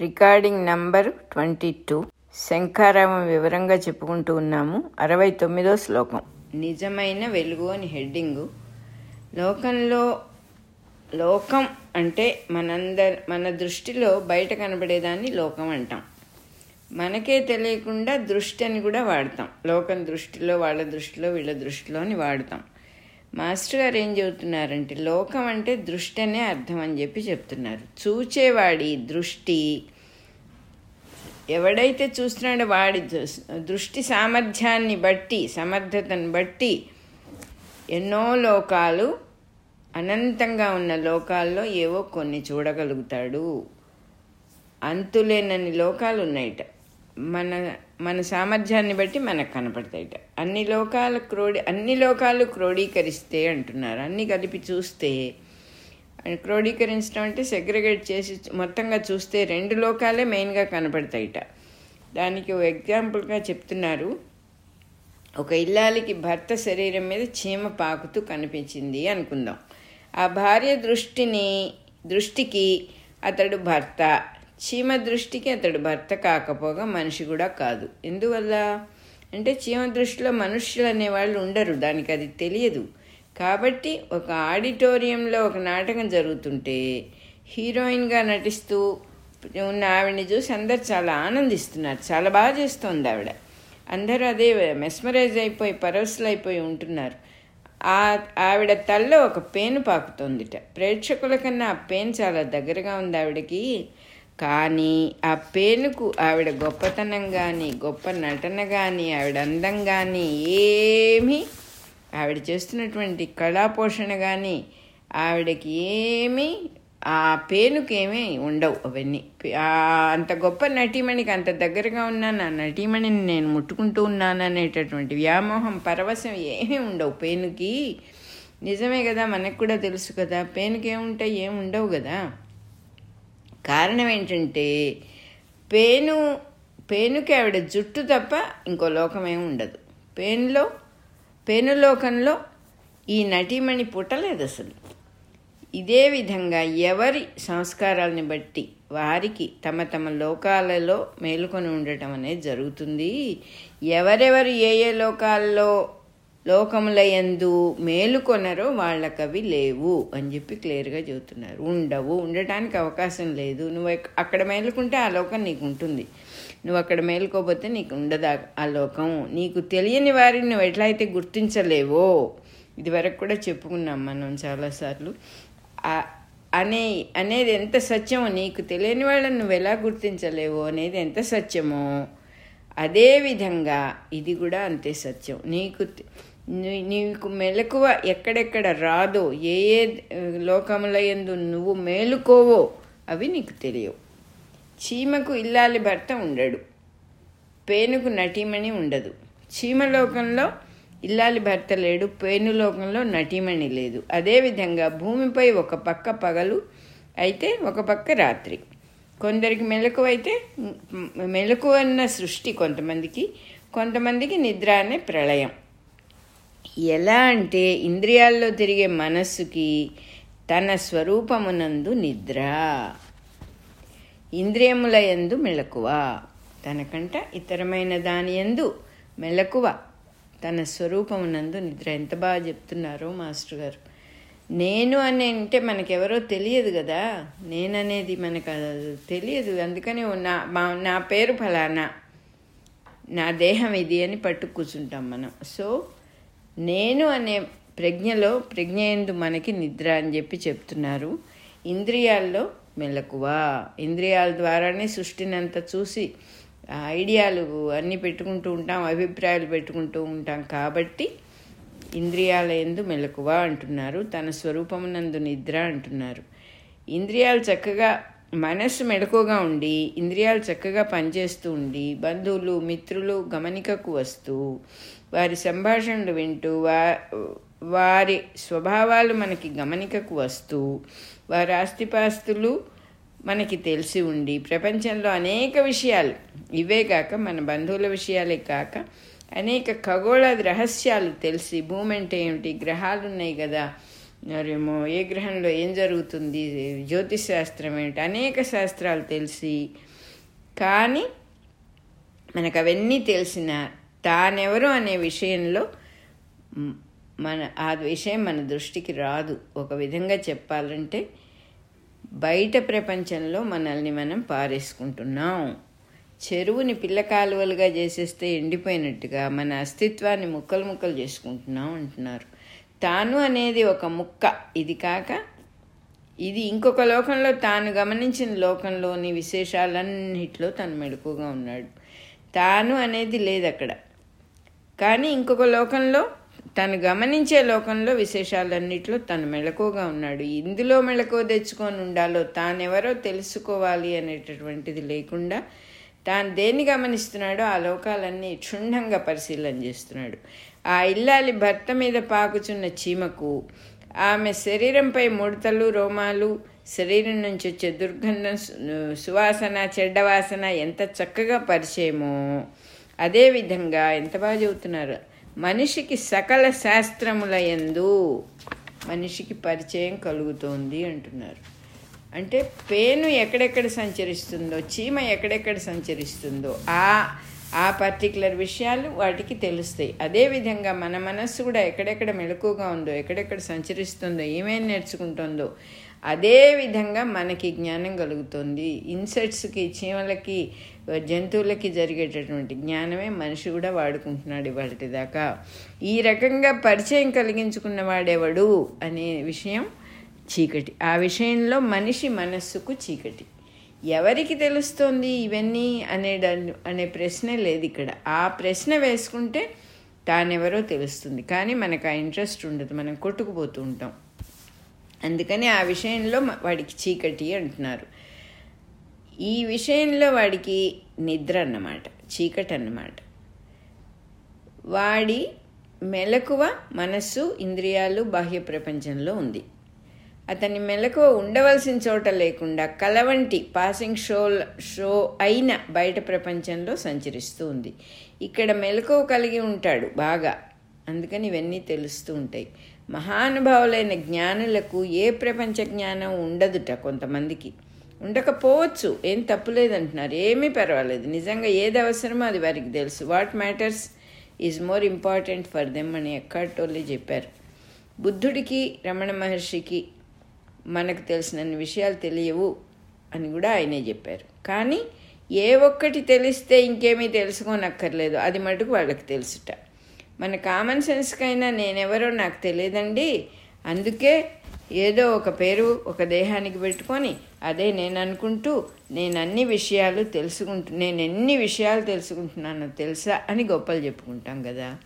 Recording number twenty two. Shankharavam వివరంగా చెప్పుకుంటూ ఉన్నాము. అరవై తొమ్మిదో శ్లోకం. నిజమైన వెలుగు అని హెడ్డింగు. లోకంలో లోకం అంటే మనందర్ మన దృష్టిలో బయట కనబడేదాన్ని లోకం అంటాం. మనకే తెలియకుండా దృష్టి అని కూడా వాడతాం. లోకం దృష్టిలో వాళ్ళ దృష్టిలో వీళ్ళ దృష్టిలో అని వాడతాం. మాస్టర్ గారు ఏం చెబుతున్నారంటే లోకం అంటే దృష్టి అనే అర్థం అని చెప్పి చెప్తున్నారు. చూచేవాడి దృష్టి ఎవడైతే చూస్తున్నాడో వాడి దృష్టి సామర్థ్యాన్ని బట్టి సమర్థతను బట్టి ఎన్నో లోకాలు అనంతంగా ఉన్న లోకాల్లో ఏవో కొన్ని చూడగలుగుతాడు. అంతులేనన్ని లోకాలు ఉన్నాయిట మన మన సామర్థ్యాన్ని బట్టి మనకు కనపడతాయిట. అన్ని లోకాలు క్రోడీ అన్ని లోకాలు క్రోడీకరిస్తే అంటున్నారు. అన్ని కలిపి చూస్తే క్రోడీకరించడం అంటే సెగ్రిగేట్ చేసి మొత్తంగా చూస్తే రెండు లోకాలే మెయిన్గా కనపడతాయిట. దానికి ఒక ఎగ్జాంపుల్గా చెప్తున్నారు. ఒక ఇల్లాలికి భర్త శరీరం మీద చీమ పాకుతూ కనిపించింది అనుకుందాం. ఆ భార్య దృష్టిని దృష్టికి అతడు భర్త చీమ దృష్టికి అతడు భర్త కాకపోగా మనిషి కూడా కాదు. ఎందువల్ల? అంటే చీమ దృష్టిలో మనుష్యులు అనేవాళ్ళు ఉండరు. దానికి అది తెలియదు. కాబట్టి ఒక ఆడిటోరియంలో ఒక నాటకం జరుగుతుంటే హీరోయిన్గా నటిస్తూ ఉన్న ఆవిడని చూసి అందరు చాలా ఆనందిస్తున్నారు. చాలా బాగా చేస్తోంది ఆవిడ. అందరూ అదే మెస్మరైజ్ అయిపోయి పరవశులు అయిపోయి ఉంటున్నారు. ఆ ఆవిడ తల్లో ఒక పేను పాకుతోందిట. ప్రేక్షకుల కన్నా ఆ పేను చాలా దగ్గరగా ఉంది ఆవిడకి. కానీ ఆ పేనుకు ఆవిడ గొప్పతనం కానీ గొప్ప నటన కానీ ఆవిడ అందం కానీ ఏమీ ఆవిడ చేస్తున్నటువంటి కళాపోషణ కానీ ఆవిడకి ఏమీ ఆ పేనుకేమీ ఉండవు అవన్నీ. అంత గొప్ప నటీమణికి అంత దగ్గరగా ఉన్నాను? ఆ నటీమణిని నేను ముట్టుకుంటూ ఉన్నాను అనేటటువంటి వ్యామోహం పరవశం ఏమీ ఉండవు. పేనుకి నిజమే కదా మనకు కూడా తెలుసు కదా పేనుకి ఏముంటాయి ఏమి ఉండవు కదా. కారణం ఏంటంటే పేను పేనుకి ఆవిడ జుట్టు తప్ప ఇంకో లోకమేమి ఉండదు. పేనులో పెనులోకంలో ఈ నటీమణి పుట్టలేదు అసలు. ఇదే విధంగా ఎవరి సంస్కారాలని బట్టి వారికి తమ తమ లోకాలలో మేలుకొని ఉండటం అనేది జరుగుతుంది. ఎవరెవరు ఏ ఏ లోకాల్లో లోకములయందు మేలుకొనరో వాళ్ళకవి లేవు అని చెప్పి క్లియర్గా చెబుతున్నారు. ఉండవు. ఉండటానికి అవకాశం లేదు. నువ్వు అక్కడ మేలుకుంటే ఆ లోకం నీకు ఉంటుంది నువ్వు అక్కడ మేలుకోపోతే నీకు ఉండదు ఆ- లోకం. నీకు తెలియని వారిని నువ్వు ఎట్లయితే గుర్తించలేవో ఇది వరకు కూడా చెప్పుకున్నాం మనం చాలాసార్లు అనే అనేది ఎంత సత్యమో నీకు తెలియని వాళ్ళని నువ్వు ఎలా గుర్తించలేవో అనేది ఎంత సత్యమో అదే విధంగా ఇది కూడా అంతే సత్యం. నీకు నీకు మెలకువ ఎక్కడెక్కడ రాదో ఏ ఏ లోకముల ఎందు నువ్వు మేలుకోవో అవి నీకు తెలియవు. చీమకు ఇల్లాలి భర్త ఉండడు. పేనుకు నటీమణి ఉండదు. చీమలోకంలో ఇల్లాలి భర్త లేడు పేను లోకంలో నటీమణి లేదు. అదేవిధంగా భూమిపై ఒక పక్క పగలు అయితే ఒక పక్క రాత్రి. కొందరికి మెలకు అయితే మెలకు అన్న సృష్టి కొంతమందికి కొంతమందికి నిద్ర అనే ప్రళయం. ఎలా అంటే ఇంద్రియాల్లో తిరిగే మనస్సుకి తన స్వరూపమునందు నిద్ర. ఇంద్రియముల యందు మెలకువ. తనకంట ఇతరమైన దాని యందు మెలకువ. తన స్వరూపమునందు నిద్ర. ఎంత బాగా చెప్తున్నారో మాస్టర్ గారు. నేను అని అంటే మనకెవరో తెలియదు కదా. నేననేది మనకు అది తెలియదు. అందుకని నా మా- నా పేరు ఫలానా. నా దేహం ఇది అని పట్టు కూర్చుంటాం మనం. సో నేను అనే ప్రజ్ఞలో ప్రజ్ఞ ఎందు మనకి నిద్ర అని చెప్పి చెప్తున్నారు. ఇంద్రియాల్లో మెలకువ ఇంద్రియాల ద్వారానే సృష్టిని చూసి ఐడియాలు అన్నీ పెట్టుకుంటూ ఉంటాం అభిప్రాయాలు పెట్టుకుంటూ ఉంటాం కాబట్టి ఇంద్రియాల ఎందు మెలకువ అంటున్నారు. తన స్వరూపమునందు నిద్ర అంటున్నారు. ఇంద్రియాలు చక్కగా మనస్సు మెలకుగా ఉండి ఇంద్రియాలు చక్కగా పనిచేస్తూ ఉండి బంధువులు మిత్రులు గమనికకు వస్తూ వారి సంభాషణలు వింటూ వా వారి స్వభావాలు మనకి గమనికకు వస్తూ వారి ఆస్తిపాస్తులు మనకి తెలిసి ఉండి ప్రపంచంలో అనేక విషయాలు ఇవే కాక మన బంధువుల విషయాలే కాక అనేక ఖగోళ రహస్యాలు తెలిసి భూమి అంటే ఏమిటి గ్రహాలు ఉన్నాయి కదా మరేమో ఏ గ్రహంలో ఏం జరుగుతుంది జ్యోతిష్ శాస్త్రం ఏంటి అనేక శాస్త్రాలు తెలిసి కానీ మనకు అవన్నీ తెలిసిన తానెవరు అనే విషయంలో మన ఆ విషయం మన దృష్టికి రాదు. ఒక విధంగా చెప్పాలంటే బయట ప్రపంచంలో మనల్ని మనం పారేసుకుంటున్నాం. చెరువుని పిల్ల కాలువలుగా చేసేస్తే ఎండిపోయినట్టుగా మన అస్తిత్వాన్ని ముక్కలు ముక్కలు చేసుకుంటున్నాం అంటున్నారు. తాను అనేది ఒక ముక్క. ఇది కాక ఇది ఇంకొక లోకంలో తాను గమనించిన లోకంలోని విశేషాలన్నిటిలో తను మెలకుగా ఉన్నాడు. తాను అనేది లేదు అక్కడ కానీ ఇంకొక లోకంలో తను గమనించే లోకంలో విశేషాలన్నిట్లో తను మెళకువగా ఉన్నాడు. ఇందులో మెళకువ తెచ్చుకొని ఉండాలో తానెవరో తెలుసుకోవాలి అనేటటువంటిది లేకుండా తాను దేన్ని గమనిస్తున్నాడో ఆ లోకాలన్నీ క్షుణ్ణంగా పరిశీలన చేస్తున్నాడు. ఆ ఇల్లాలి భర్త మీద పాకుచున్న చీమకు ఆమె శరీరంపై ముడతలు రోమాలు శరీరం నుంచి వచ్చే దుర్గంధం సువాసన చెడ్డవాసన ఎంత చక్కగా పరిచయమో అదేవిధంగా ఎంత బాగా చెబుతున్నారు? మనిషికి సకల శాస్త్రముల యందు మనిషికి పరిచయం కలుగుతోంది అంటున్నారు. అంటే పేను ఎక్కడెక్కడ సంచరిస్తుందో చీమ ఎక్కడెక్కడ సంచరిస్తుందో ఆ ఆ పర్టికులర్ విషయాలు వాటికి తెలుస్తాయి. అదేవిధంగా మన మనస్సు కూడా ఎక్కడెక్కడ మెలకుగా ఉందో ఎక్కడెక్కడ సంచరిస్తుందో ఏమేమి నేర్చుకుంటుందో అదే విధంగా మనకి జ్ఞానం కలుగుతుంది. ఇన్సెట్స్కి చీమలకి జంతువులకి జరిగేటటువంటి జ్ఞానమే మనిషి కూడా వాడుకుంటున్నాడు ఇవాటి దాకా. ఈ రకంగా పరిచయం కలిగించుకున్న వాడెవడు అనే విషయం చీకటి. ఆ విషయంలో మనిషి మనస్సుకు చీకటి. ఎవరికి తెలుస్తోంది ఇవన్నీ అనే అనే ప్రశ్నే లేదు ఇక్కడ. ఆ ప్రశ్న వేసుకుంటే తానెవరో తెలుస్తుంది. కానీ మనకు ఆ ఇంట్రెస్ట్ ఉండదు. మనం కొట్టుకుపోతూ ఉంటాం. అందుకని ఆ విషయంలో వాడికి చీకటి అంటున్నారు. ఈ విషయంలో వాడికి నిద్ర అన్నమాట చీకటి అన్నమాట వాడి మెలకువ మనస్సు ఇంద్రియాలు బాహ్య ప్రపంచంలో ఉంది. అతని మెలకువ ఉండవలసిన చోట లేకుండా కలవంటి పాసింగ్ షో షో అయిన బయట ప్రపంచంలో సంచరిస్తూ ఉంది. ఇక్కడ మెలకువ కలిగి ఉంటాడు బాగా. అందుకని ఇవన్నీ తెలుస్తూ ఉంటాయి. మహానుభావులైన జ్ఞానులకు ఏ ప్రపంచ జ్ఞానం ఉండదుట కొంతమందికి. ఉండకపోవచ్చు. ఏం తప్పులేదంటున్నారు ఏమీ పర్వాలేదు. నిజంగా ఏది అవసరమో అది వారికి తెలుసు. What matters is more important for them అని ఎక్కటోళ్ళే చెప్పారు. బుద్ధుడికి రమణ మహర్షికి మనకు తెలిసినన్ని విషయాలు తెలియవు అని కూడా ఆయనే చెప్పారు. కానీ ఏ ఒక్కటి తెలిస్తే ఇంకేమీ తెలుసుకోనక్కర్లేదు. అది మటుకు వాళ్ళకి తెలుసుట. మన కామన్ సెన్స్కైనా నేనెవరో నాకు తెలియదండి. అందుకే ఏదో ఒక పేరు ఒక దేహానికి పెట్టుకొని అదే నేను అనుకుంటూ నేను అన్ని విషయాలు తెలుసుకుంటు నేను ఎన్ని విషయాలు తెలుసుకుంటున్నానో తెలుసా అని గొప్పలు చెప్పుకుంటాం కదా.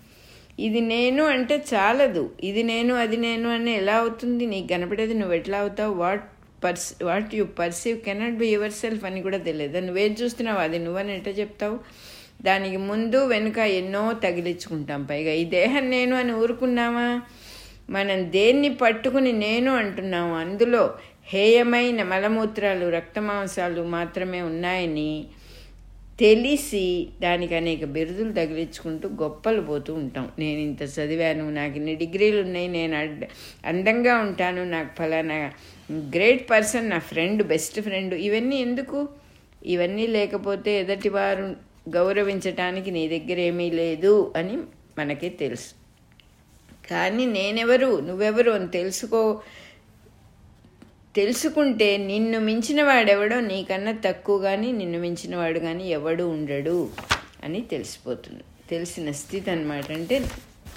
ఇది నేను అంటే చాలదు. ఇది నేను అది నేను అని ఎలా అవుతుంది? నీకు కనపడేది నువ్వు ఎట్లా అవుతావు? What purse what you perceive cannot be your self అని కూడా తెలియదు. నువ్వేది చూస్తున్నావు అది నువ్వని ఎట్లా చెప్తావు? దానికి ముందు వెనుక ఎన్నో తగిలించుకుంటాం. పైగా ఈ దేహం నేను అని ఊరుకున్నామా? మనం దేన్ని పట్టుకుని నేను అంటున్నాము అందులో హేయమైన మలమూత్రాలు రక్తమాంసాలు మాత్రమే ఉన్నాయని తెలిసి దానికి అనేక బిరుదులు తగిలించుకుంటూ గొప్పలు పోతూ ఉంటాం. నేను ఇంత చదివాను నాకు ఇన్ని డిగ్రీలు ఉన్నాయి నేను అందంగా ఉంటాను నాకు ఫలానా గ్రేట్ పర్సన్ నా ఫ్రెండ్ బెస్ట్ ఫ్రెండ్ ఇవన్నీ ఎందుకు? ఇవన్నీ లేకపోతే ఎదటి వారు గౌరవించటానికి నీ దగ్గర ఏమీ లేదు అని మనకే తెలుసు. కానీ నేనెవరు? నువ్వెవరు అని తెలుసుకో తెలుసుకుంటే నిన్ను మించిన వాడెవడో నీకన్నా తక్కువ కానీ నిన్ను మించిన వాడు కానీ ఎవడు ఉండడు అని తెలిసిపోతుంది. తెలిసిన స్థితి అనమాట అంటే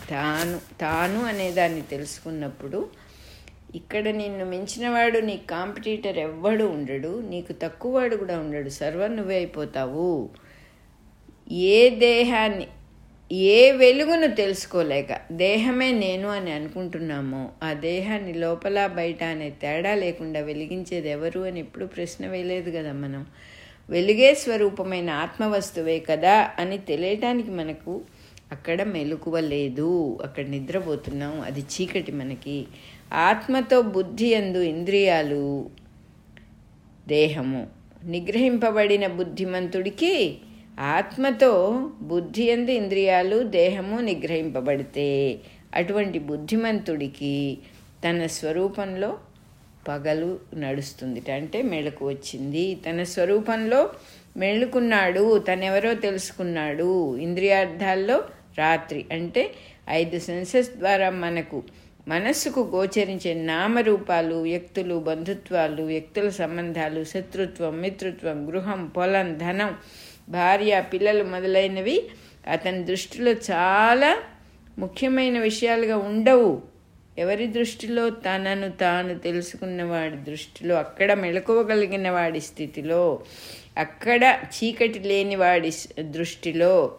తాను తాను అనే దాన్ని తెలుసుకున్నప్పుడు ఇక్కడ నిన్ను మించినవాడు నీ కాంపిటీటర్ ఎవ్వడు ఉండడు నీకు తక్కువవాడు కూడా ఉండడు. సర్వం నువ్వే అయిపోతావు. ఏ దేహాన్ని ఏ వెలుగును తెలుసుకోలేక దేహమే నేను అని అనుకుంటున్నామో ఆ దేహాన్ని లోపల బయట అనే తేడా లేకుండా వెలిగించేది ఎవరు అని ఎప్పుడు ప్రశ్న వేయలేదు కదా మనం. వెలుగే స్వరూపమైన ఆత్మవస్తువే కదా అని తెలియటానికి మనకు అక్కడ మెలకువ లేదు. అక్కడ నిద్రపోతున్నాం. అది చీకటి మనకి. ఆత్మతో బుద్ధి అందు ఇంద్రియాలు దేహము. నిగ్రహింపబడిన బుద్ధిమంతుడికి ఆత్మతో బుద్ధి ఎందు ఇంద్రియాలు దేహము నిగ్రహింపబడితే అటువంటి బుద్ధిమంతుడికి తన స్వరూపంలో పగలు నడుస్తుంది. అంటే మెళకు వచ్చింది. తన స్వరూపంలో మెళుకున్నాడు తనెవరో తెలుసుకున్నాడు. ఇంద్రియార్థాల్లో రాత్రి. అంటే ఐదు సెన్సెస్ ద్వారా మనకు మనస్సుకు గోచరించే నామరూపాలు వ్యక్తులు బంధుత్వాలు వ్యక్తుల సంబంధాలు శత్రుత్వం మిత్రుత్వం గృహం పొలం ధనం భార్య పిల్లలు మొదలైనవి అతని దృష్టిలో చాలా ముఖ్యమైన విషయాలుగా ఉండవు. ఎవరి దృష్టిలో తనను తాను తెలుసుకున్న వాడి దృష్టిలో అక్కడ మెలకువగలిగిన వాడి స్థితిలో అక్కడ చీకటి లేని వాడి దృష్టిలో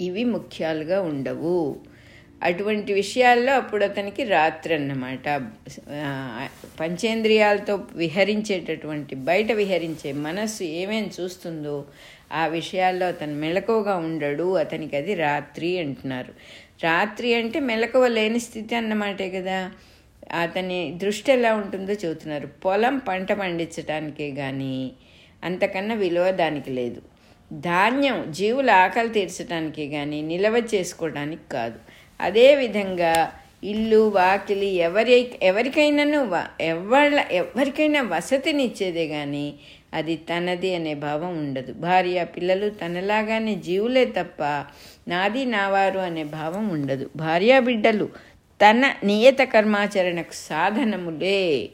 ఇవి ముఖ్యాలుగా ఉండవు. అటువంటి విషయాల్లో అప్పుడు అతనికి రాత్రి అన్నమాట. పంచేంద్రియాలతో విహరించేటటువంటి బయట విహరించే మనస్సు ఏమేమి చూస్తుందో ఆ విషయాల్లో అతను మెలకువగా ఉండడు. అతనికి అది రాత్రి అంటున్నారు. రాత్రి అంటే మెలకువ లేని స్థితి అన్నమాటే కదా. అతని దృష్టి ఎలా ఉంటుందో చెబుతున్నారు. పొలం పంట పండించడానికే కానీ అంతకన్నా విలువ దానికి లేదు. ధాన్యం జీవుల ఆకలి తీర్చడానికే కానీ నిల్వ చేసుకోవడానికి కాదు. అదేవిధంగా ఇల్లు వాకిలి ఎవరి ఎవరికైనాను ఎవళ్ళ ఎవరికైనా వసతినిచ్చేదే కానీ అది తనది అనే భావం ఉండదు. భార్య పిల్లలు తనలాగానే జీవులే తప్ప నాది నావారు అనే భావం ఉండదు. భార్యా బిడ్డలు తన నియత కర్మాచరణకు సాధనములే.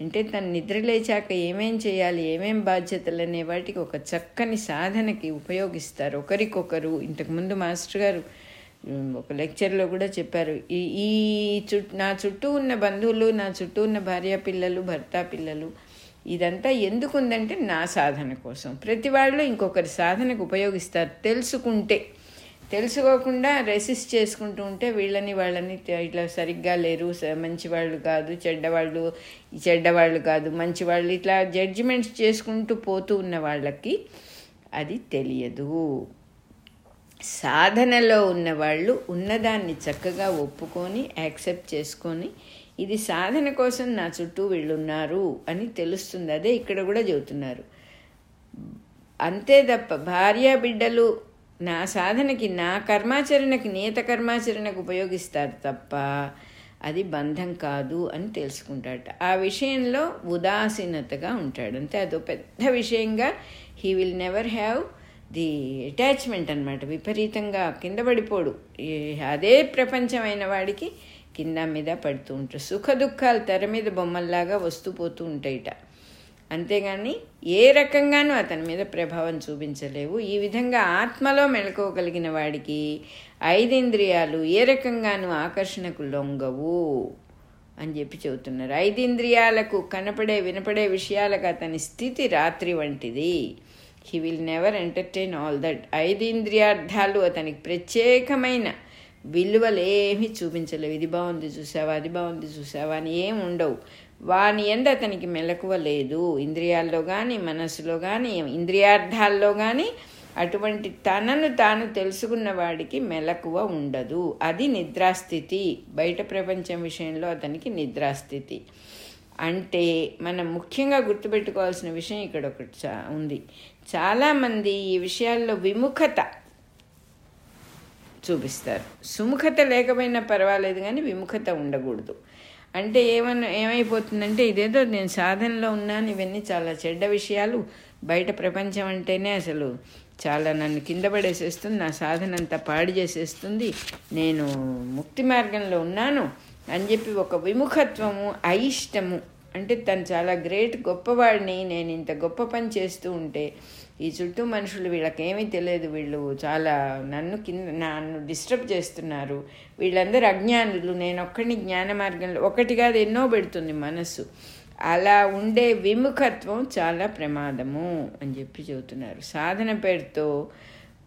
అంటే తను నిద్ర లేచాక ఏమేం చేయాలి ఏమేం బాధ్యతలు అనే వాటికి ఒక చక్కని సాధనకి ఉపయోగిస్తారు. ఒకరికొకరు ఇంతకుముందు మాస్టర్ గారు ఒక లెక్చర్లో కూడా చెప్పారు. ఈ ఈ చుట్టూ నా చుట్టూ ఉన్న బంధువులు నా చుట్టూ ఉన్న భార్య పిల్లలు భర్త పిల్లలు ఇదంతా ఎందుకు ఉందంటే నా సాధన కోసం. ప్రతి వాళ్ళు ఇంకొకరి సాధనకు ఉపయోగిస్తారు తెలుసుకుంటే. తెలుసుకోకుండా రెసిస్ట్ చేసుకుంటూ ఉంటే వీళ్ళని వాళ్ళని ఇట్లా సరిగ్గా లేరు మంచివాళ్ళు కాదు చెడ్డవాళ్ళు చెడ్డవాళ్ళు కాదు మంచివాళ్ళు ఇట్లా జడ్జిమెంట్స్ చేసుకుంటూ పోతూ ఉన్న వాళ్ళకి అది తెలియదు. సాధనలో ఉన్నవాళ్ళు ఉన్నదాన్ని చక్కగా ఒప్పుకొని యాక్సెప్ట్ చేసుకొని ఇది సాధన కోసం నా చుట్టూ వీళ్ళున్నారు అని తెలుస్తుంది. అదే ఇక్కడ కూడా చెబుతున్నారు. అంతే తప్ప భార్య బిడ్డలు నా సాధనకి నా కర్మాచరణకి నియత కర్మాచరణకు ఉపయోగిస్తారు తప్ప అది బంధం కాదు అని తెలుసుకుంటాడట. ఆ విషయంలో ఉదాసీనతగా ఉంటాడు. అంతే అదో పెద్ద విషయంగా he will never have the attachment అనమాట విపరీతంగా కింద పడిపోడు. అదే ప్రపంచమైన వాడికి కింద మీద పడుతూ ఉంటారు సుఖ దుఃఖాలు తెర మీద బొమ్మల్లాగా వస్తూ పోతూ ఉంటాయిట. అంతేగాని ఏ రకంగానూ అతని మీద ప్రభావం చూపించలేవు. ఈ విధంగా ఆత్మలో మెలకోగలిగిన వాడికి ఐదింద్రియాలు ఏ రకంగానూ ఆకర్షణకు లొంగవు అని చెప్పి చెబుతున్నారు. ఐదింద్రియాలకు కనపడే వినపడే విషయాలకు అతని స్థితి రాత్రి వంటిది. He will never entertain all that ఐదింద్రియార్థాలు అతనికి ప్రత్యేకమైన విలువలేమి చూపించలేవు. ఇది బాగుంది చూసావా? అది బాగుంది చూసావా? అని ఏం ఉండవు. వాని ఎందు అతనికి మెలకువ లేదు. ఇంద్రియాల్లో కానీ మనసులో కానీ ఇంద్రియార్థాల్లో కానీ అటువంటి తనను తాను తెలుసుకున్న వాడికి మెలకువ ఉండదు. అది నిద్రాస్థితి. బయట ప్రపంచం విషయంలో అతనికి నిద్రాస్థితి. అంటే మనం ముఖ్యంగా గుర్తుపెట్టుకోవాల్సిన విషయం ఇక్కడ ఒకటి ఉంది. చాలామంది ఈ విషయాల్లో విముఖత చూపిస్తారు. సుముఖత లేకపోయినా పర్వాలేదు కానీ విముఖత ఉండకూడదు. అంటే ఏమన్నా ఏమైపోతుందంటే ఇదేదో నేను సాధనలో ఉన్నాను ఇవన్నీ చాలా చెడ్డ విషయాలు. బయట ప్రపంచం అంటేనే అసలు చాలా నన్ను కింద పడేసేస్తుంది నా సాధన అంతా పాడు చేసేస్తుంది. నేను ముక్తి మార్గంలో ఉన్నాను అని చెప్పి ఒక విముఖత్వము అయిష్టము అంటే తను చాలా గ్రేట్ గొప్పవాడిని నేను ఇంత గొప్ప పని చేస్తూ ఉంటే ఈ చుట్టూ మనుషులు వీళ్ళకేమీ తెలియదు వీళ్ళు చాలా నన్ను కింద నన్ను డిస్టర్బ్ చేస్తున్నారు. వీళ్ళందరూ అజ్ఞానులు నేను ఒక్కడిని జ్ఞాన మార్గంలో ఒకటి కాదు ఎన్నో పెడుతుంది మనస్సు. అలా ఉండే విముఖత్వం చాలా ప్రమాదము అని చెప్పి చెబుతున్నారు. సాధన పేరుతో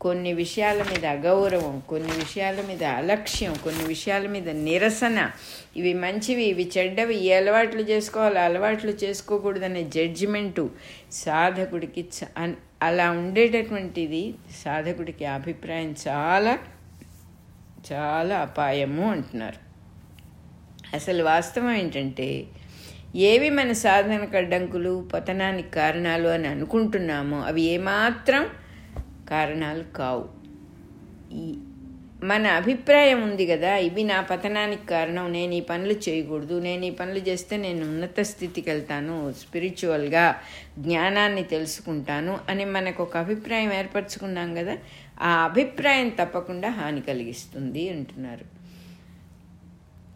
కొన్ని విషయాల మీద అగౌరవం కొన్ని విషయాల మీద అలక్ష్యం కొన్ని విషయాల మీద నిరసన. ఇవి మంచివి ఇవి చెడ్డవి. ఈ అలవాట్లు చేసుకోవాలి అలవాట్లు చేసుకోకూడదనే జడ్జిమెంటు సాధకుడికి అలా ఉండేటటువంటిది సాధకుడికి అభిప్రాయం చాలా చాలా అపాయము అంటున్నారు. అసలు వాస్తవం ఏంటంటే ఏవి మన సాధనకు అడ్డంకులు పతనానికి కారణాలు అని అనుకుంటున్నామో అవి ఏమాత్రం కారణాలు కావు. ఈ మన అభిప్రాయం ఉంది కదా ఇవి నా పతనానికి కారణం. నేను ఈ పనులు చేయకూడదు. నేను ఈ పనులు చేస్తే నేను ఉన్నత స్థితికి వెళ్తాను స్పిరిచువల్గా జ్ఞానాన్ని తెలుసుకుంటాను అని మనకు ఒక అభిప్రాయం ఏర్పరచుకున్నాం కదా ఆ అభిప్రాయం తప్పకుండా హాని కలిగిస్తుంది అంటున్నారు.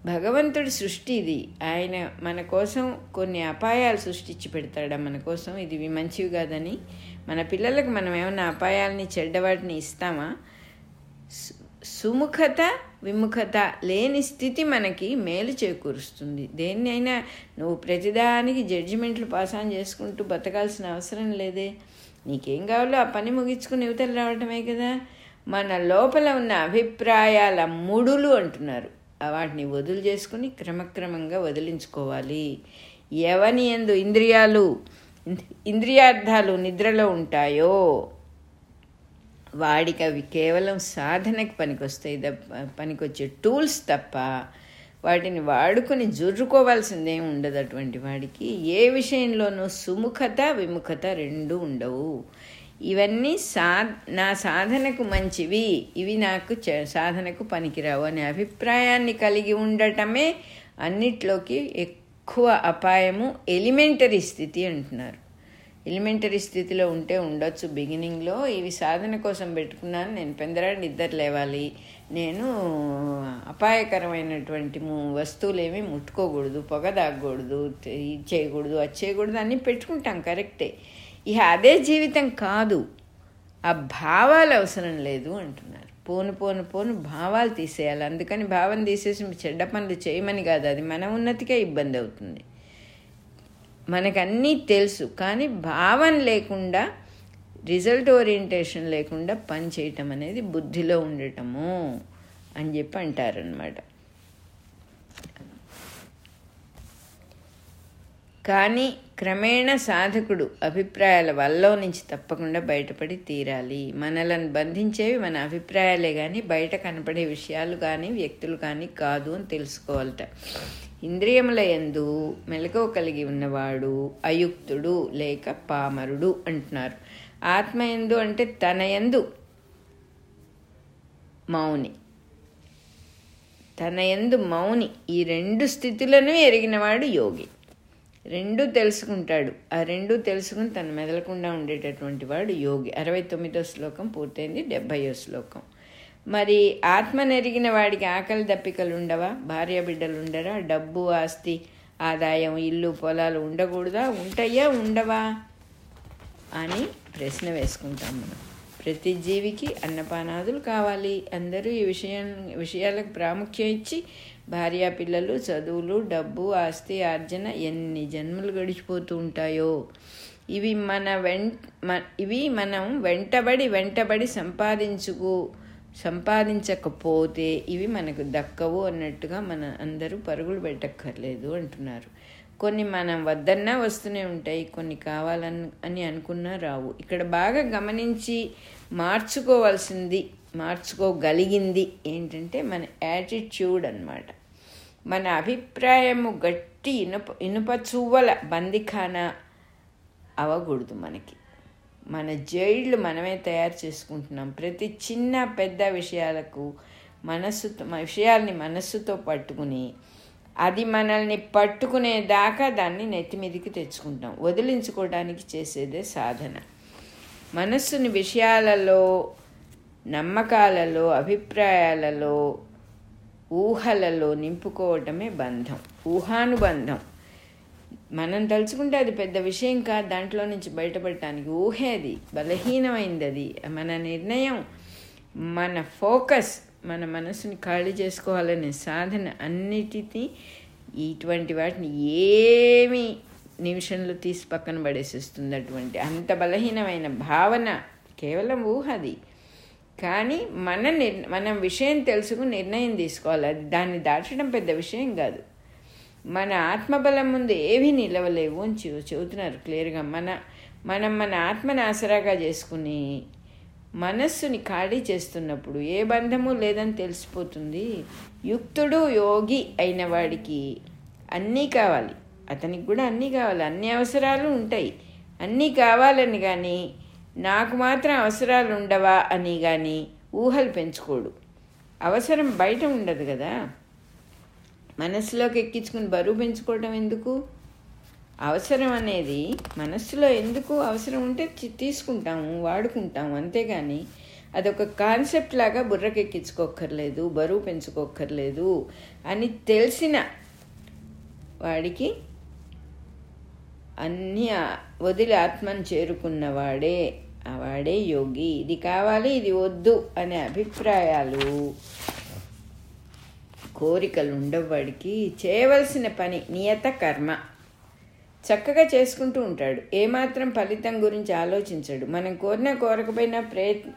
భగవంతుడి సృష్టి ఇది. ఆయన మన కోసం కొన్ని అపాయాలు సృష్టించి పెడతాడా మన కోసం? ఇది మంచివి కాదని. మన పిల్లలకు మనం ఏమైనా అపాయాలని చెడ్డవాటిని ఇస్తామా? సు- సుముఖత విముఖత లేని స్థితి మనకి మేలు చేకూరుస్తుంది. దేన్నైనా నువ్వు ప్రతిదానికి జడ్జిమెంట్లు పాస్ ఆన్ చేసుకుంటూ బతకాల్సిన అవసరం లేదే. నీకేం కావాలో ఆ పని ముగించుకుని యువతలు రావటమే కదా? మన లోపల ఉన్న అభిప్రాయాల ముడులు అంటున్నారు. వాటిని వదులు చేసుకుని క్రమక్రమంగా వదిలించుకోవాలి. ఎవని ఎందు ఇంద్రియాలు ఇంద్రియార్థాలు నిద్రలో ఉంటాయో వాడికి అవి కేవలం సాధనకి పనికొస్తాయి పనికొచ్చే టూల్స్ తప్ప వాటిని వాడుకొని జుర్రుకోవాల్సిందేం ఉండదు అటువంటి వాడికి. ఏ విషయంలోనూ సుముఖత విముఖత రెండు ఉండవు. ఇవన్నీ సా నా సాధనకు మంచివి. ఇవి నాకు సాధనకు పనికిరావు అనే అభిప్రాయాన్ని కలిగి ఉండటమే అన్నిట్లోకి ఎక్కువ అపాయము ఎలిమెంటరీ స్థితి అంటున్నారు. ఎలిమెంటరీ స్థితిలో ఉంటే ఉండొచ్చు. బిగినింగ్లో ఇవి సాధన కోసం పెట్టుకున్నాను. నేను పెందరాడి నిద్ర లేవాలి. నేను అపాయకరమైనటువంటి వస్తువులేమి ముట్టుకోకూడదు. పొగ తాగకూడదు. ఇది చేయకూడదు అది చేయకూడదు అన్నీ పెట్టుకుంటాం. కరెక్టే. ఇక అదే జీవితం కాదు. ఆ భావాలు అవసరం లేదు అంటున్నారు. పోను పోను పోను భావాలు తీసేయాలి. అందుకని భావం తీసేసి చెడ్డ పనులు చేయమని కాదు. అది మన ఉన్నతికే ఇబ్బంది అవుతుంది. మనకన్నీ తెలుసు. కానీ భావం లేకుండా రిజల్ట్ ఓరియంటేషన్ లేకుండా పని చేయటం అనేది బుద్ధిలో ఉండటము అని చెప్పి అంటారనమాట కానీ క్రమేణ సాధకుడు అభిప్రాయాల వల్ల నుంచి తప్పకుండా బయటపడి తీరాలి. మనలను బంధించేవి మన అభిప్రాయాలే కానీ బయట కనపడే విషయాలు కానీ వ్యక్తులు కానీ కాదు అని తెలుసుకోవాలట. ఇంద్రియముల ఎందు మెలకువ కలిగి ఉన్నవాడు అయుక్తుడు లేక పామరుడు అంటున్నారు. ఆత్మ ఎందు అంటే తన యందు మౌని. తన యందు మౌని. ఈ రెండు స్థితులను ఎరిగినవాడు యోగి. రెండు తెలుసుకుంటాడు. ఆ రెండు తెలుసుకుని తను మెదలకుండా ఉండేటటువంటి వాడు యోగి. అరవై తొమ్మిదో శ్లోకం పూర్తయింది డెబ్భయో శ్లోకం. మరి ఆత్మ నెరిగిన వాడికి ఆకలి దప్పికలు ఉండవా? భార్య బిడ్డలు ఉండరా? డబ్బు ఆస్తి ఆదాయం ఇల్లు పొలాలు ఉండకూడదా? ఉంటాయా? ఉండవా? అని ప్రశ్న వేసుకుంటాం మనం. ప్రతి జీవికి అన్నపానాదులు కావాలి. అందరూ ఈ విషయం విషయాలకు ప్రాముఖ్యం ఇచ్చి భార్య పిల్లలు చదువులు డబ్బు ఆస్తి ఆర్జన ఎన్ని జన్మలు గడిచిపోతూ ఉంటాయో. ఇవి మన వెంట ఇవి మనం వెంటబడి వెంటబడి సంపాదించుకు సంపాదించకపోతే ఇవి మనకు దక్కవు అన్నట్టుగా మన అందరూ పరుగులు పెట్టక్కర్లేదు అంటున్నారు. కొన్ని మనం వద్దన్నా వస్తూనే ఉంటాయి కొన్ని కావాలని అని అనుకున్నా రావు. ఇక్కడ బాగా గమనించి మార్చుకోవాల్సింది మార్చుకోగలిగింది ఏంటంటే మన యాటిట్యూడ్ అన్నమాట. మన అభిప్రాయము గట్టి ఇనుప ఇనుప చువ్వల బందిఖానా అవ్వకూడదు మనకి. మన జైళ్ళు మనమే తయారు చేసుకుంటున్నాం. ప్రతి చిన్న పెద్ద విషయాలకు మనస్సుతో విషయాల్ని మనస్సుతో పట్టుకుని అది మనల్ని పట్టుకునేదాకా దాన్ని నెత్తి మీదికి తెచ్చుకుంటాం. వదిలించుకోవడానికి చేసేదే సాధన. మనస్సుని విషయాలలో నమ్మకాలలో అభిప్రాయాలలో ఊహలలో నింపుకోవటమే బంధం ఊహానుబంధం. మనం తలుచుకుంటే అది పెద్ద విషయం కాదు దాంట్లో నుంచి బయటపడటానికి. ఊహేది బలహీనమైంది అది. మన నిర్ణయం మన ఫోకస్ మన మనసుని ఖాళీ చేసుకోవాలనే సాధన అన్నిటినీ ఇటువంటి వాటిని ఏమి నిమిషంలో తీసి పక్కన పడేసిస్తుంది అటువంటి అంత బలహీనమైన భావన. కేవలం ఊహది కానీ మన నిర్ మనం విషయం తెలుసుకుని నిర్ణయం తీసుకోవాలి. అది దాన్ని దాటడం పెద్ద విషయం కాదు. మన ఆత్మబలం ముందు ఏవి నిలవలేవు అని చెబుతున్నారు క్లియర్గా. మన మనం మన ఆత్మని ఆసరాగా చేసుకుని మనస్సుని ఖాళీ చేస్తున్నప్పుడు ఏ బంధము లేదని తెలిసిపోతుంది? యుక్తుడు యోగి అయిన వాడికి అన్నీ కావాలి. అతనికి కూడా అన్నీ కావాలి. అన్ని అవసరాలు ఉంటాయి. అన్నీ కావాలని కానీ నాకు మాత్రం అవసరాలు ఉండవా అని కానీ ఊహలు పెంచుకోడు. అవసరం బయట ఉండదు కదా? మనసులోకి ఎక్కించుకుని బరువు పెంచుకోవడం ఎందుకు? అవసరం అనేది మనస్సులో ఎందుకు అవసరం ఉంటే తీసుకుంటాము వాడుకుంటాము అంతేగాని అదొక కాన్సెప్ట్ లాగా బుర్రకెక్కించుకోక్కర్లేదు బరువు పెంచుకోక్కర్లేదు అని తెలిసిన వాడికి అన్నీ వదిలి ఆత్మను చేరుకున్నవాడే ఆ వాడే యోగి. ఇది కావాలి ఇది వద్దు అనే అభిప్రాయాలు కోరికలు ఉండవాడికి చేయవలసిన పని నియత కర్మ. చక్కగా చేసుకుంటూ ఉంటాడు. ఏమాత్రం ఫలితం గురించి ఆలోచించడు. మనం కోరిన కోరకపోయినా ప్రయత్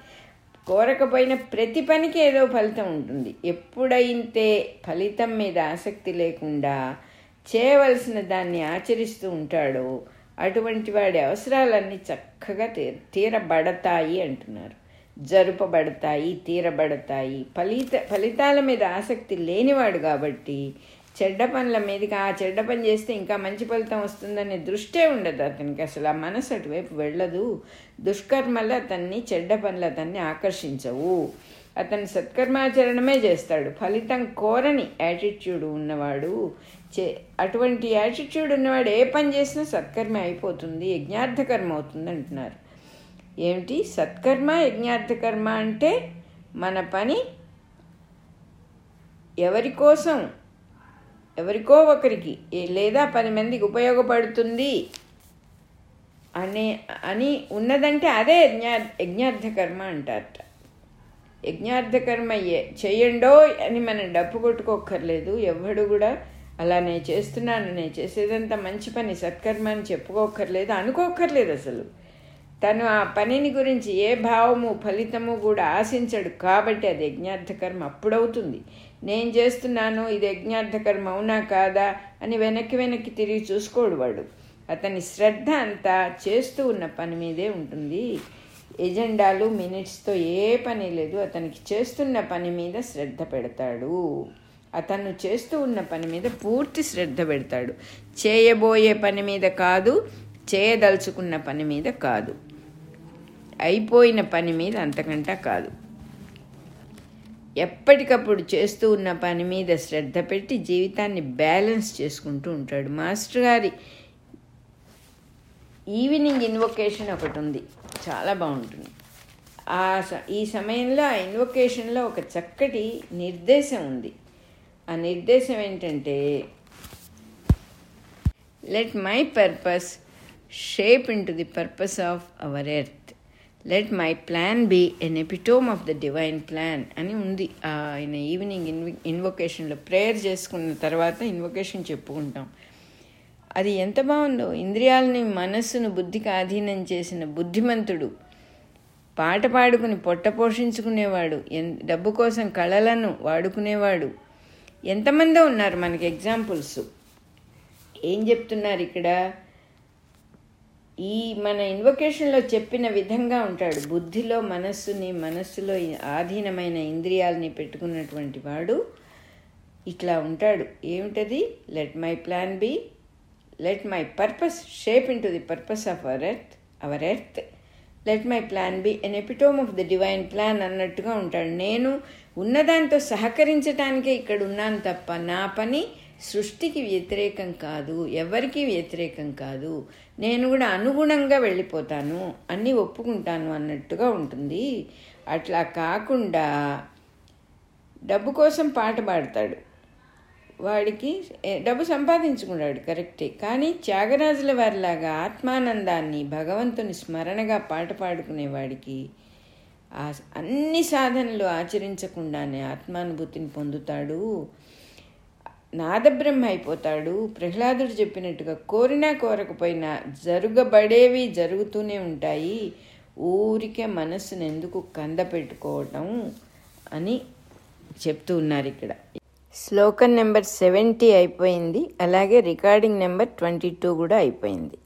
కోరకపోయిన ప్రతి పనికి ఏదో ఫలితం ఉంటుంది. ఎప్పుడైతే ఫలితం మీద ఆసక్తి లేకుండా చేయవలసిన దాన్ని ఆచరిస్తూ ఉంటాడో అటువంటి వాడి అవసరాలన్నీ చక్కగా తీ తీరబడతాయి అంటున్నారు. జరుపబడతాయి తీరబడతాయి. ఫలిత ఫలితాల మీద ఆసక్తి లేనివాడు కాబట్టి చెడ్డ పనుల మీదకి ఆ చెడ్డ పని చేస్తే ఇంకా మంచి ఫలితం వస్తుందనే దృష్టే ఉండదు అతనికి. అసలు ఆ మనసు అటువైపు వెళ్ళదు. దుష్కర్మలు అతన్ని చెడ్డ పనులు అతన్ని ఆకర్షించవు. అతను సత్కర్మాచరణమే చేస్తాడు. ఫలితం కోరని యాటిట్యూడ్ ఉన్నవాడు చే అటువంటి యాటిట్యూడ్ ఉన్నవాడు ఏ పని చేసినా సత్కర్మ అయిపోతుంది యజ్ఞార్థకర్మ అవుతుంది అంటున్నారు. ఏమిటి? సత్కర్మ యజ్ఞార్థకర్మ అంటే మన పని ఎవరి కోసం? ఎవరికో ఒకరికి లేదా పది మందికి ఉపయోగపడుతుంది అనే అని ఉన్నదంటే అదే యజ్ఞా యజ్ఞార్థ కర్మ అంటారట. యజ్ఞార్థ కర్మ చేయండో అని మనం డప్పు కొట్టుకోక్కర్లేదు. ఎవడు కూడా అలా నేను చేస్తున్నాను నేను చేసేదంతా మంచి పని సత్కర్మ అని చెప్పుకోక్కర్లేదు అనుకోక్కర్లేదు అసలు. తను ఆ పనిని గురించి ఏ భావము ఫలితము కూడా ఆశించడు. కాబట్టి అది యజ్ఞార్థ కర్మ అప్పుడవుతుంది. నేను చేస్తున్నాను ఇది యజ్ఞార్థ కర్మ అవునా కాదా? అని వెనక్కి వెనక్కి తిరిగి చూసుకోడు వాడు. అతని శ్రద్ధ అంతా చేస్తూ ఉన్న పని మీదే ఉంటుంది. ఎజెండాలు మినిట్స్తో ఏ పని లేదు. అతనికి చేస్తున్న పని మీద శ్రద్ధ పెడతాడు. అతను చేస్తూ ఉన్న పని మీద పూర్తి శ్రద్ధ పెడతాడు. చేయబోయే పని మీద కాదు చేయదలుచుకున్న పని మీద కాదు. అయిపోయిన పని మీద అంతకంటా కాదు. ఎప్పటికప్పుడు చేస్తూ ఉన్న పని మీద శ్రద్ధ పెట్టి జీవితాన్ని బ్యాలెన్స్ చేసుకుంటూ ఉంటాడు. మాస్టర్ గారి ఈవినింగ్ ఇన్వొకేషన్ ఒకటి ఉంది. చాలా బాగుంటుంది. ఆ స- ఈ సమయంలో ఆ ఇన్వొకేషన్లో ఒక చక్కటి నిర్దేశం ఉంది. ఆ నిర్దేశం ఏంటంటే let my purpose shape into the purpose of our earth let my plan be an epitome of the divine plan అని ఉంది. ఆయన ఈవినింగ్ ఇన్వి ఇన్వొకేషన్లో ప్రేయర్ చేసుకున్న తర్వాత ఇన్వొకేషన్ చెప్పుకుంటాం అది ఎంత బాగుందో. ఇంద్రియాలని మనస్సును బుద్ధికి ఆధీనం చేసిన బుద్ధిమంతుడు పాట పాడుకుని పొట్ట పోషించుకునేవాడు ఎన్ డబ్బు కోసం కళలను వాడుకునేవాడు. ఎంతమందో ఉన్నారు మనకి ఎగ్జాంపుల్స్ ఏం చెప్తున్నారు ఇక్కడ? ఈ మన ఇన్వొకేషన్లో చెప్పిన విధంగా ఉంటాడు. బుద్ధిలో మనస్సుని మనస్సులో ఆధీనమైన ఇంద్రియాలని పెట్టుకున్నటువంటి వాడు ఇట్లా ఉంటాడు. ఏమిటది? Let my plan be let my purpose shape into the purpose of our earth our earth let my plan be an epitome of the divine plan అన్నట్టుగా ఉంటాడు. నేను ఉన్నదాంతో సహకరించటానికే ఇక్కడ ఉన్నాను తప్ప నా పని సృష్టికి వ్యతిరేకం కాదు ఎవరికి వ్యతిరేకం కాదు. నేను కూడా అనుగుణంగా వెళ్ళిపోతాను అన్నీ ఒప్పుకుంటాను అన్నట్టుగా ఉంటుంది. అట్లా కాకుండా డబ్బు కోసం పాట పాడతాడు. వాడికి డబ్బు సంపాదించుకున్నాడు కరెక్టే. కానీ త్యాగరాజుల వారిలాగా ఆత్మానందాన్ని భగవంతుని స్మరణగా పాట పాడుకునేవాడికి ఆ అన్ని సాధనలు ఆచరించకుండానే ఆత్మానుభూతిని పొందుతాడు. నాదబ్రహ్మ అయిపోతాడు ప్రహ్లాదుడు చెప్పినట్టుగా కోరినా కోరకపోయినా జరగబడేవి జరుగుతూనే ఉంటాయి. ఊరికే మనస్సును ఎందుకు కంద పెట్టుకోవటం అని చెప్తూ ఉన్నారు ఇక్కడ. శ్లోకం నెంబర్ సెవెంటీ అయిపోయింది. అలాగే రికార్డింగ్ నెంబర్ ట్వంటీ టూ కూడా అయిపోయింది.